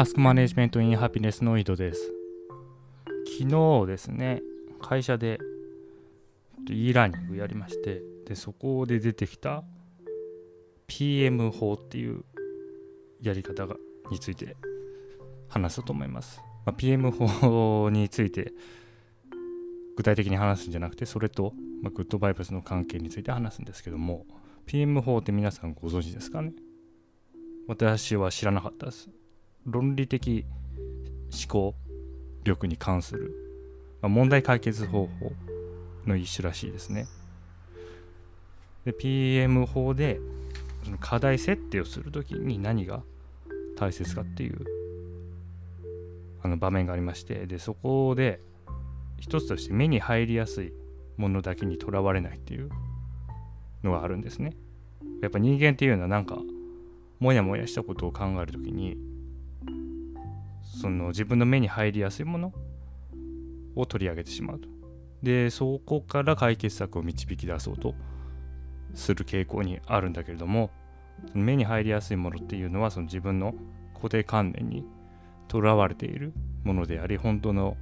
タスクマネジメントインハピネスの井戸です。昨日ですね、会社で e ラーニングやりまして、でそこで出てきた PM 法っていうやり方がについて話そうと思います。まあ、PM 法について具体的に話すんじゃなくて、それと、まあ、グッドバイブスの関係について話すんですけども、PM 法って皆さんご存知ですかね？私は知らなかったです。論理的思考力に関する、まあ、問題解決方法の一種らしいですね。で PM 法でその課題設定をするときに何が大切かっていうあの場面がありましてでそこで一つとして目に入りやすいものだけにとらわれないっていうのがあるんですね。やっぱ人間っていうのはなんかモヤモヤしたことを考えるときにその自分の目に入りやすいものを取り上げてしまうと。でそこから解決策を導き出そうとする傾向にあるんだけれども目に入りやすいものっていうのはその自分の固定観念にとらわれているものであり本当の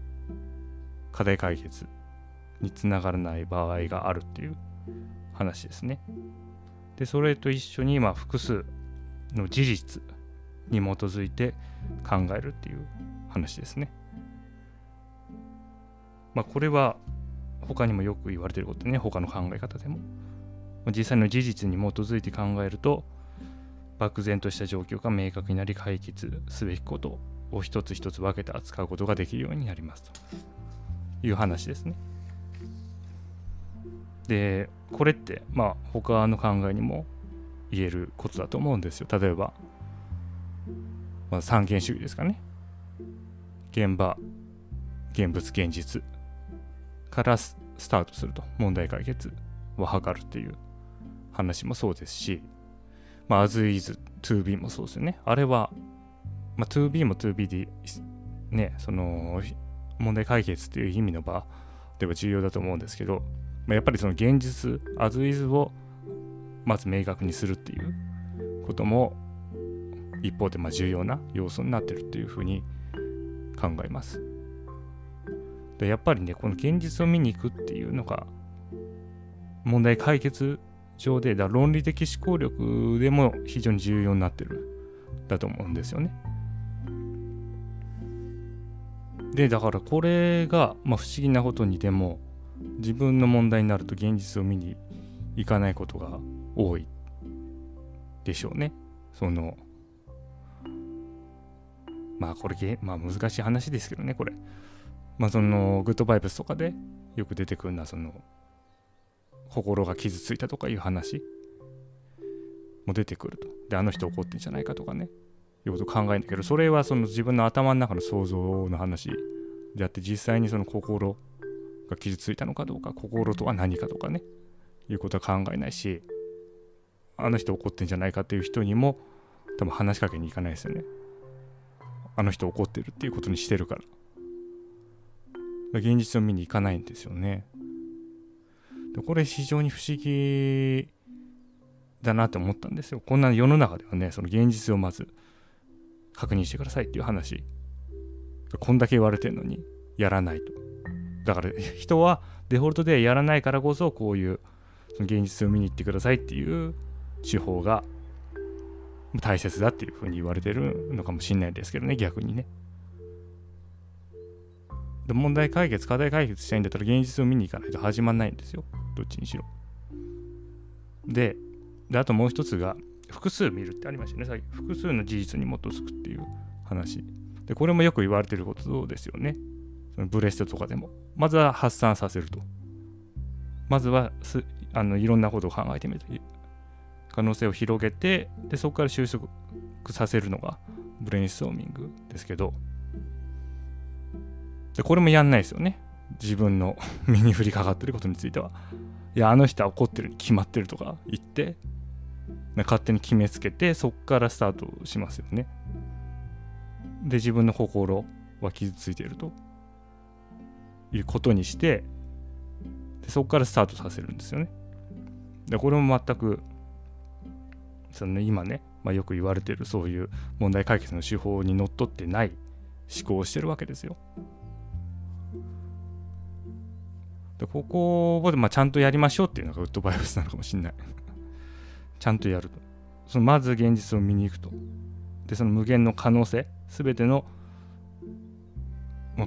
課題解決につながらない場合があるっていう話ですね。でそれと一緒にまあ複数の事実に基づいて考えるっていう話ですね。まあこれは他にもよく言われてることね他の考え方でも。実際の事実に基づいて考えると漠然とした状況が明確になり解決すべきことを一つ一つ分けて扱うことができるようになりますという話ですね。でこれってまあ他の考えにも言えることだと思うんですよ。例えば、まあ、三元主義ですかね。現場現物現実からスタートすると問題解決を図るっていう話もそうですしまあ、as is 2B もそうですよね。あれは、まあ、2B も to be で、ね、その、問題解決っていう意味の場では重要だと思うんですけど、まあ、やっぱりその現実、as is をまず明確にするっていうことも、一方でまあ重要な要素になってるっていうふうに考えます。でやっぱりね、この現実を見に行くっていうのが、問題解決上でだ論理的思考力でも非常に重要になってるだと思うんですよね。でだからこれが、まあ、不思議なことにでも自分の問題になると現実を見に行かないことが多いでしょうね。そのまあこれ、まあ、難しい話ですけどねこれ。まあそのグッドバイブスとかでよく出てくるのはその心が傷ついたとかいう話も出てくると。で、あの人怒ってんじゃないかとかね、いうこと考えるんだけど、それはその自分の頭の中の想像の話であって、実際にその心が傷ついたのかどうか、心とは何かとかね、いうことは考えないし、あの人怒ってんじゃないかっていう人にも多分話しかけに行かないですよね。あの人怒ってるっていうことにしてるから。現実を見に行かないんですよね。でこれ非常に不思議だなって思ったんですよ。こんな世の中ではね、その現実をまず確認してくださいっていう話。こんだけ言われてるのにやらないと。だから人はデフォルトでやらないからこそこういうその現実を見に行ってくださいっていう手法が大切だっていうふうに言われてるのかもしれないですけどね、逆にね。で問題解決、課題解決したいんだったら現実を見に行かないと始まんないんですよ。どっちにしろ。で、であともう一つが、複数見るってありましたね、さっき。複数の事実に基づくっていう話。で、これもよく言われてることですよね。そのブレストとかでも。まずは発散させると。まずはすあのいろんなことを考えてみるという可能性を広げて、でそこから収束させるのがブレインストーミングですけど、で、これもやんないですよね。自分の 身に降りかかってることについては。いや、あの人は怒ってるに決まってるとか言って、勝手に決めつけて、そこからスタートしますよね。で、自分の心は傷ついているということにして、でそこからスタートさせるんですよね。で、これも全く、その今ね、まあ、よく言われてるそういう問題解決の手法にのっとってない思考をしてるわけですよ。でここを、まあ、ちゃんとやりましょうっていうのがウッドバイブスなのかもしれない。ちゃんとやると。そのまず現実を見に行くと。で、その無限の可能性、すべての、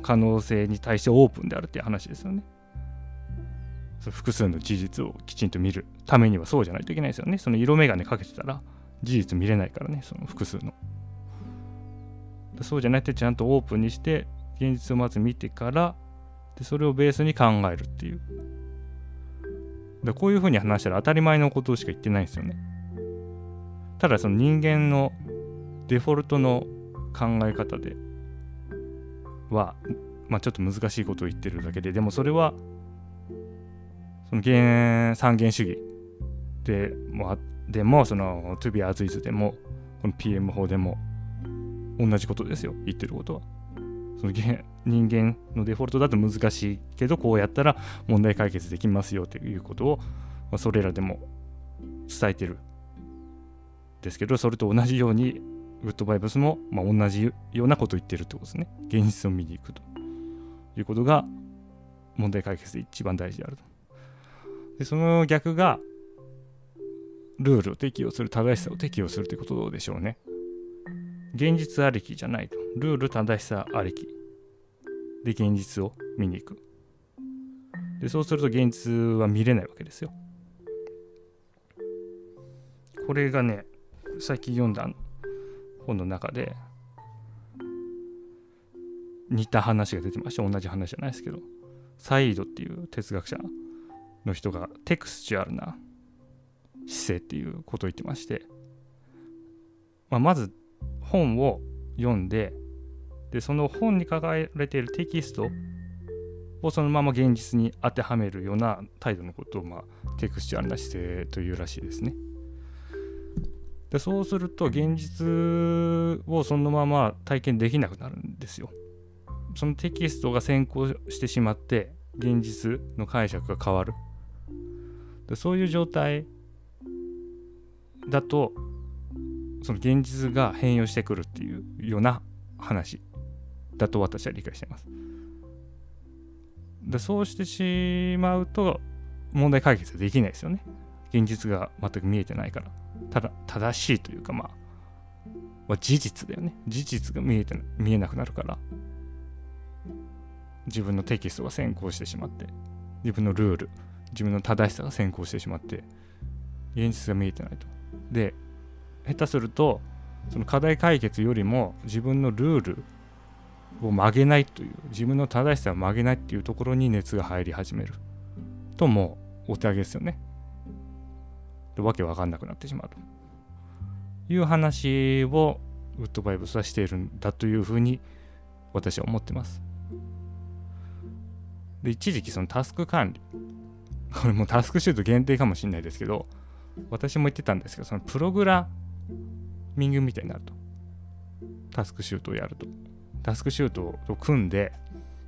可能性に対してオープンであるっていう話ですよね。その複数の事実をきちんと見るためにはそうじゃないといけないですよね。その色眼鏡かけてたら事実見れないからね、その複数の。そうじゃなくてちゃんとオープンにして現実をまず見てからでそれをベースに考えるっていう。でこういうふうに話したら当たり前のことしか言ってないんですよね。ただその人間のデフォルトの考え方では、まあ、ちょっと難しいことを言ってるだけででもそれはその原三原主義でもでもその To be as is でもこの PM 法でも同じことですよ言ってることは。その人間のデフォルトだと難しいけどこうやったら問題解決できますよということを、まあ、それらでも伝えてるですけどそれと同じようにグッドバイブスも、まあ、同じようなことを言ってるってことですね。現実を見に行くと。いうことが問題解決で一番大事であると。でその逆がルールを適用する正しさを適用するということでしょうね現実ありきじゃないと。ルール正しさありき。で、現実を見に行く。で、そうすると現実は見れないわけですよ。これがね、最近読んだ本の中で、似た話が出てました。同じ話じゃないですけど。サイードっていう哲学者の人がテクスチュアルな姿勢っていうことを言ってまして、まあ、まず本を読んででその本に書かれているテキストをそのまま現実に当てはめるような態度のことを、まあ、テクスチュアルな姿勢というらしいですね。でそうすると現実をそのまま体験できなくなるんですよ。そのテキストが先行してしまって現実の解釈が変わる。でそういう状態だとその現実が変容してくるっていうような話だと私は理解しています。でそうしてしまうと問題解決できないですよね。現実が全く見えてないから。ただ正しいというかまあ、まあ、事実だよね。事実が見えて見えなくなるから自分のテキストが先行してしまって自分のルール自分の正しさが先行してしまって現実が見えてないと。で下手するとその課題解決よりも自分のルールを曲げないという自分の正しさを曲げないっていうところに熱が入り始めるともうお手上げですよね。でわけわかんなくなってしまうという話をウッドバイブスはしているんだというふうに私は思ってます。で一時期そのタスク管理これもタスクシュート限定かもしれないですけど私も言ってたんですけどそのプログラミングみたいになると。タスクシュートをやると。タスクシュートを組んで、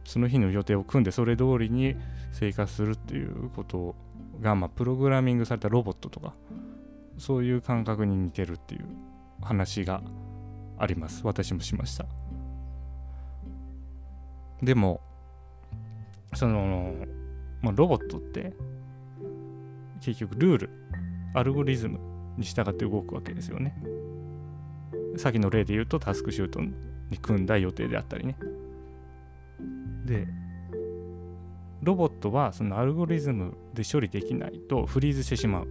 その日の予定を組んで、それ通りに生活するっていうことが、まあ、プログラミングされたロボットとか、そういう感覚に似てるっていう話があります。私もしました。でも、その、まあ、ロボットって、結局ルール、アルゴリズムに従って動くわけですよね。さっきの例で言うとタスクシュートに組んだ予定であったりね。で、ロボットはそのアルゴリズムで処理できないとフリーズしてしまう。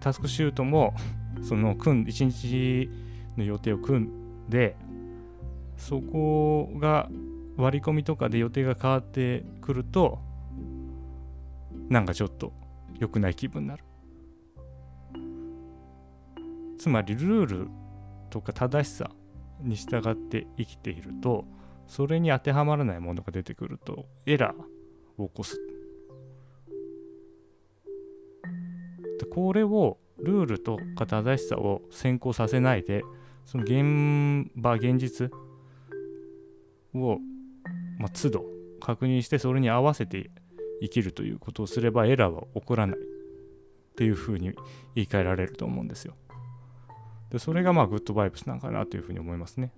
タスクシュートもその組ん1日の予定を組んでそこが割り込みとかで予定が変わってくるとなんかちょっと良くない気分になる。つまりルールとか正しさに従って生きているとそれに当てはまらないものが出てくるとエラーを起こす。でこれをルールとか正しさを先行させないでその現場現実を、まあ、都度確認してそれに合わせて生きるということをすればエラーは起こらないっていうふうに言い換えられると思うんですよ。でそれがまあグッドバイブスなんかなというふうに思いますね。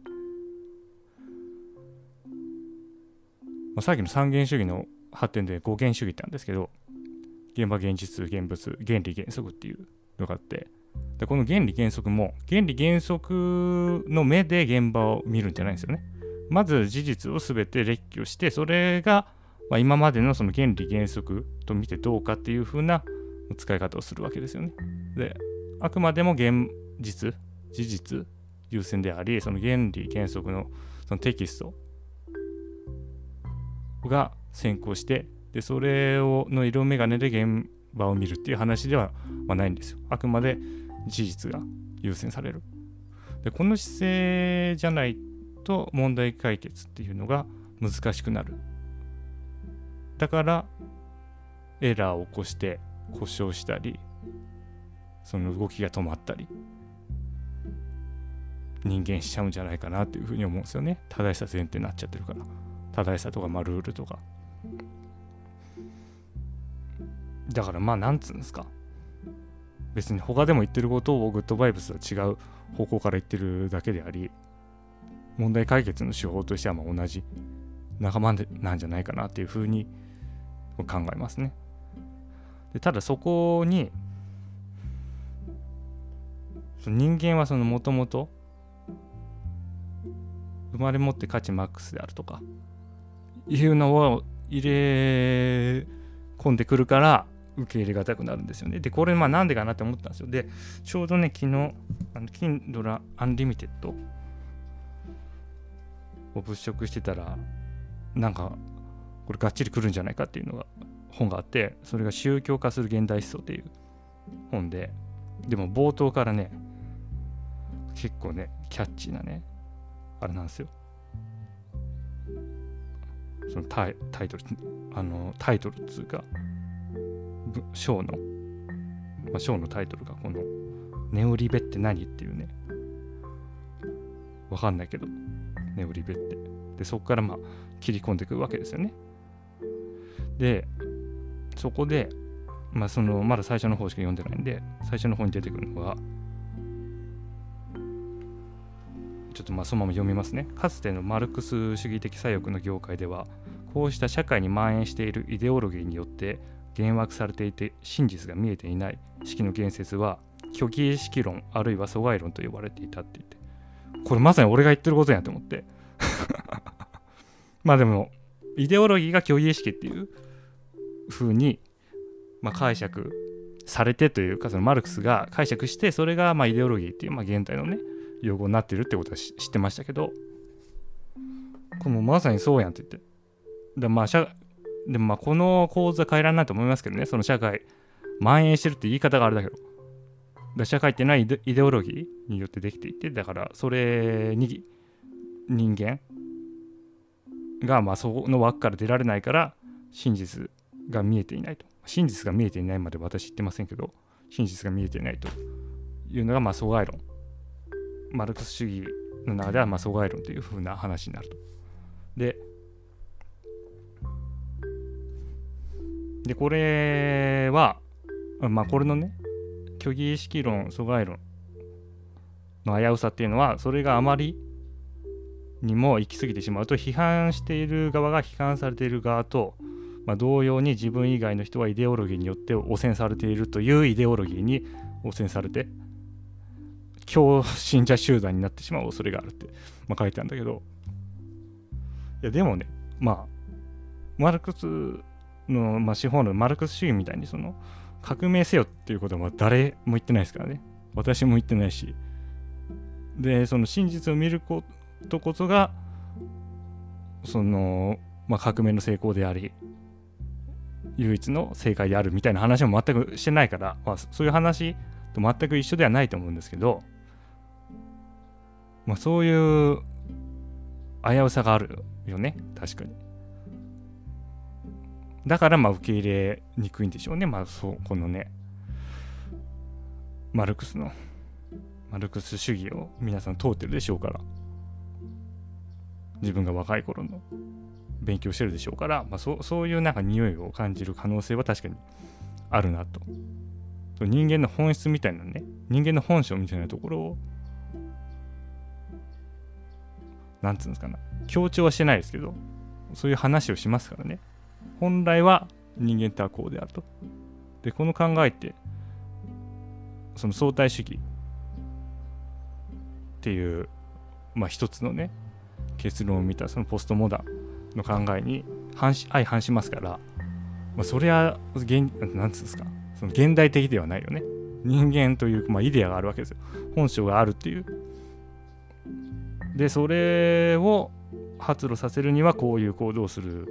まあ、さっきの三元主義の発展で五元主義ってなんですけど現場現実現物原理原則っていうのがあってでこの原理原則も原理原則の目で現場を見るんじゃないんですよね。まず事実を全て列挙してそれがま今までのその原理原則と見てどうかっていう風な使い方をするわけですよね。であくまでも現実事実優先でありその原理原則のそのテキストが先行してでそれをの色眼鏡で現場を見るっていう話では、ま、ないんですよ。あくまで事実が優先される。でこの姿勢じゃないと問題解決っていうのが難しくなる。だからエラーを起こして故障したりその動きが止まったり人間しちゃうんじゃないかなっていうふうに思うんですよね。正しさ前提になっちゃってるから。正しさとかまあルールとか。だからまあなんつうんですか。別に他でも言ってることをグッドバイブスは違う方向から言ってるだけであり問題解決の手法としてはまあ同じ仲間なんじゃないかなっていうふうに考えますねでただそこに人間はそのもともと生まれ持って価値マックスであるとかいうのを入れ込んでくるから受け入れがたくなるんですよね。で、これまあなんでかなって思ったんですよ。で、ちょうどね、昨日、あの Kindle Unlimited を物色してたら、なんか、これがっちりくるんじゃないかっていうのが本があって、それが宗教化する現代思想っていう本で、でも冒頭からね、結構ね、キャッチーなね、あれなんですよ。そのタイタイトル、あの、タイトルっつうか、章の、まあ、章のタイトルがこの「ネオリベって何?」っていうねわかんないけどネオリベってでそこからまあ切り込んでいくわけですよねでそこでまあそのまだ最初の方しか読んでないんで最初の方に出てくるのがちょっとまあそのまま読みますね。かつてのマルクス主義的左翼の業界ではこうした社会に蔓延しているイデオロギーによって幻惑されていて真実が見えていない式の言説は虚偽意識論あるいは阻害論と呼ばれていたって言って。これまさに俺が言ってることやと思って。まあでもイデオロギーが虚偽意識っていう風にまあ解釈されてというかそのマルクスが解釈してそれがまあイデオロギーっていうまあ現代のね用語になってるってことは知ってましたけどこれもまさにそうやんって言ってでまあでもまあこの構図は変えられないと思いますけどね、その社会、蔓延してるって言い方があれだけど。だ社会ってないイデオロギーによってできていて、だからそれに人間がまあその枠から出られないから真実が見えていないと。真実が見えていないまで私言ってませんけど、真実が見えていないというのがまあ阻害論。マルクス主義の中ではまあ阻害論というふうな話になると。で、で、これは、まあ、これのね、虚偽意識論、阻害論の危うさっていうのは、それがあまりにも行き過ぎてしまうと、批判している側が批判されている側と、まあ、同様に自分以外の人はイデオロギーによって汚染されているというイデオロギーに汚染されて、強信者集団になってしまう恐れがあるって、まあ、書いてあるんだけど、いや、でもね、まあ、マルクスの、まあ、資本のマルクス主義みたいにその革命せよっていうことは誰も言ってないですからね。私も言ってないし。でその真実を見ることこそがその、まあ、革命の成功であり唯一の正解であるみたいな話も全くしてないから、まあ、そういう話と全く一緒ではないと思うんですけど、まあ、そういう危うさがあるよね確かに。だからまあ受け入れにくいんでしょうね。まあそう、このね、マルクスの、マルクス主義を皆さん通ってるでしょうから。自分が若い頃の勉強してるでしょうから、まあ、そそういうなんか匂いを感じる可能性は確かにあるなと。人間の本質みたいなね人間の本性みたいなところをなんつうんですかな強調はしてないですけどそういう話をしますからね。本来は人間ってはこうであると。でこの考えってその相対主義っていうまあ一つのね結論を見たそのポストモダンの考えに反し相反しますから、まあ、それは現なんつうんですかその現代的ではないよね。人間という、まあ、イデアがあるわけですよ。本性があるっていう。でそれを発露させるにはこういう行動をする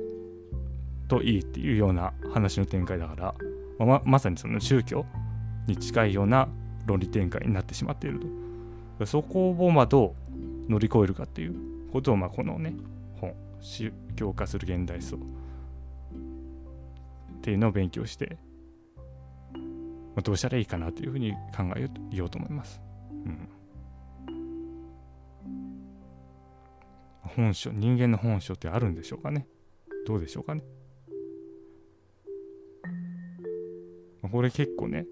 といいっていうような話の展開だから、ままさにその宗教に近いような論理展開になってしまっていると。そこをまあどう乗り越えるかっていうことをまあこのね本宗教化する現代思想っていうのを勉強して、まあ、どうしたらいいかなというふうに考えようと思います。うん。本性人間の本性ってあるんでしょうかね？どうでしょうかね？これ結構ね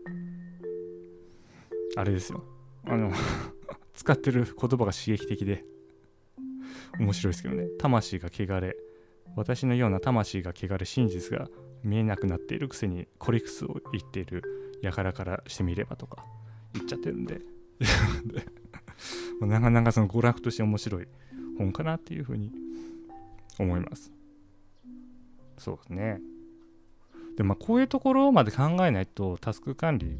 あれですよ。あの 使ってる言葉が刺激的で。面白いですけどね。魂が汚れ私のような魂が汚れ真実が見えなくなっているくせにコリクスを言っている輩からしてみればとか言っちゃってるんで。なかなかその娯楽として面白い本かなっていうふうに思います。そうですね。でまあこういうところまで考えないとタスク管理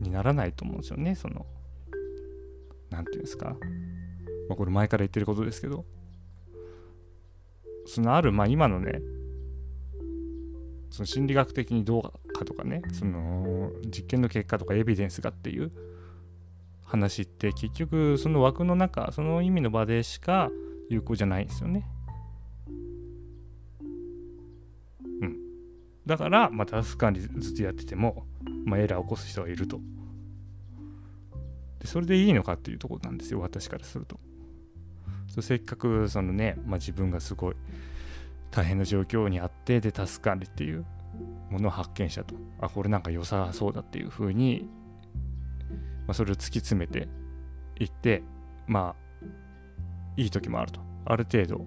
にならないと思うんですよね。その何て言うんですか、まあ、これ前から言ってることですけどそのあるまあ今のねその心理学的にどうかとかねその実験の結果とかエビデンスがっていう話って結局その枠の中その意味の場でしか有効じゃないんですよね。うん。だから、まあ、タスク管理ずっとやってても、まあ、エラーを起こす人がいると。でそれでいいのかっていうところなんですよ私からすると。せっかくそのね、まあ、自分がすごい大変な状況にあってでタスク管理っていうものを発見したと。あこれなんか良さそうだっていうふうにまあ、それを突き詰めていってまあいい時もあると。ある程度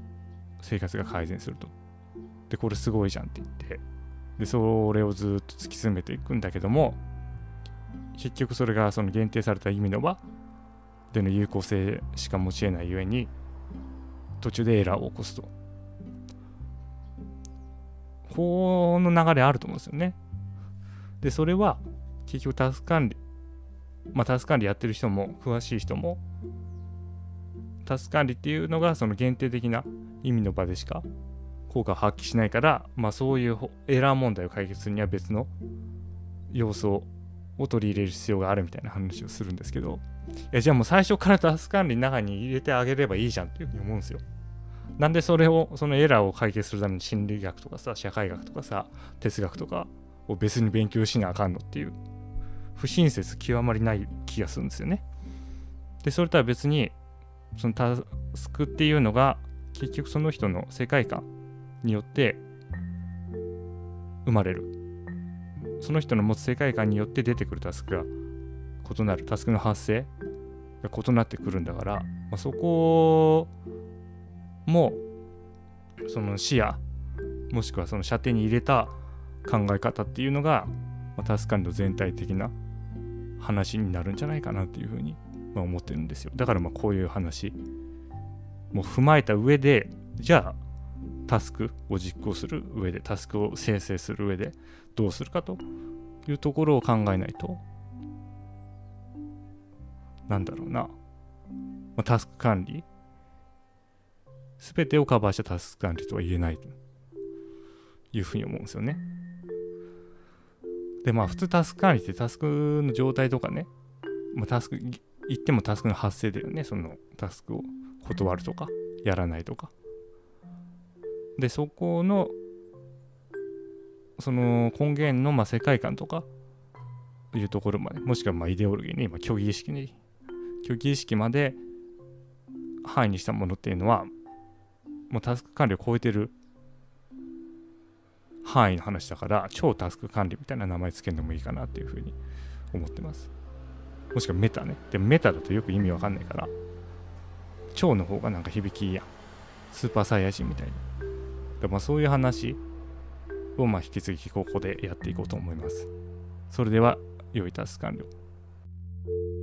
生活が改善すると。でこれすごいじゃんって言って。でそれをずっと突き詰めていくんだけども結局それがその限定された意味の場での有効性しか持ち得ないゆえに途中でエラーを起こすと。この流れあると思うんですよね。でそれは結局タスク管理まあ、タスク管理やってる人も詳しい人もタスク管理っていうのがその限定的な意味の場でしか効果を発揮しないから、まあ、そういうエラー問題を解決するには別の要素を取り入れる必要があるみたいな話をするんですけどいやじゃあもう最初からタスク管理の中に入れてあげればいいじゃんっていうふうに思うんですよ。なんでそれをそのエラーを解決するために心理学とかさ社会学とかさ哲学とかを別に勉強しなあかんのっていう不親切極まりない気がするんですよね。でそれとは別にそのタスクっていうのが結局その人の世界観によって生まれるその人の持つ世界観によって出てくるタスクが異なるタスクの発生が異なってくるんだから、まあ、そこもその視野もしくはその射程に入れた考え方っていうのが、まあ、タスク管理の全体的な話になるんじゃないかなっていうふうに、まあ、思ってるんですよ。だからまあこういう話も踏まえた上でじゃあタスクを実行する上でタスクを生成する上でどうするかというところを考えないとなんだろうな、ま、タスク管理。全てをカバーしたタスク管理とは言えないというふうに思うんですよね。でまあ普通タスク管理ってタスクの状態とかね、ま、タスク言ってもタスクの発生だよね。そのタスクを断るとかやらないとか。でそこのその根源のまあ世界観とかいうところまでもしくはまあイデオロギーに、ま、虚偽意識に虚偽意識まで範囲にしたものっていうのはもうタスク管理を超えてる範囲の話だから超タスク管理みたいな名前つけるのもいいかなっていうふうに思ってます。もしくはメタね。でもメタだとよく意味わかんないから超の方がなんか響きいいやん。スーパーサイヤ人みたいなまあ、そういう話をまあ引き続きここでやっていこうと思います。それでは良いタス完了。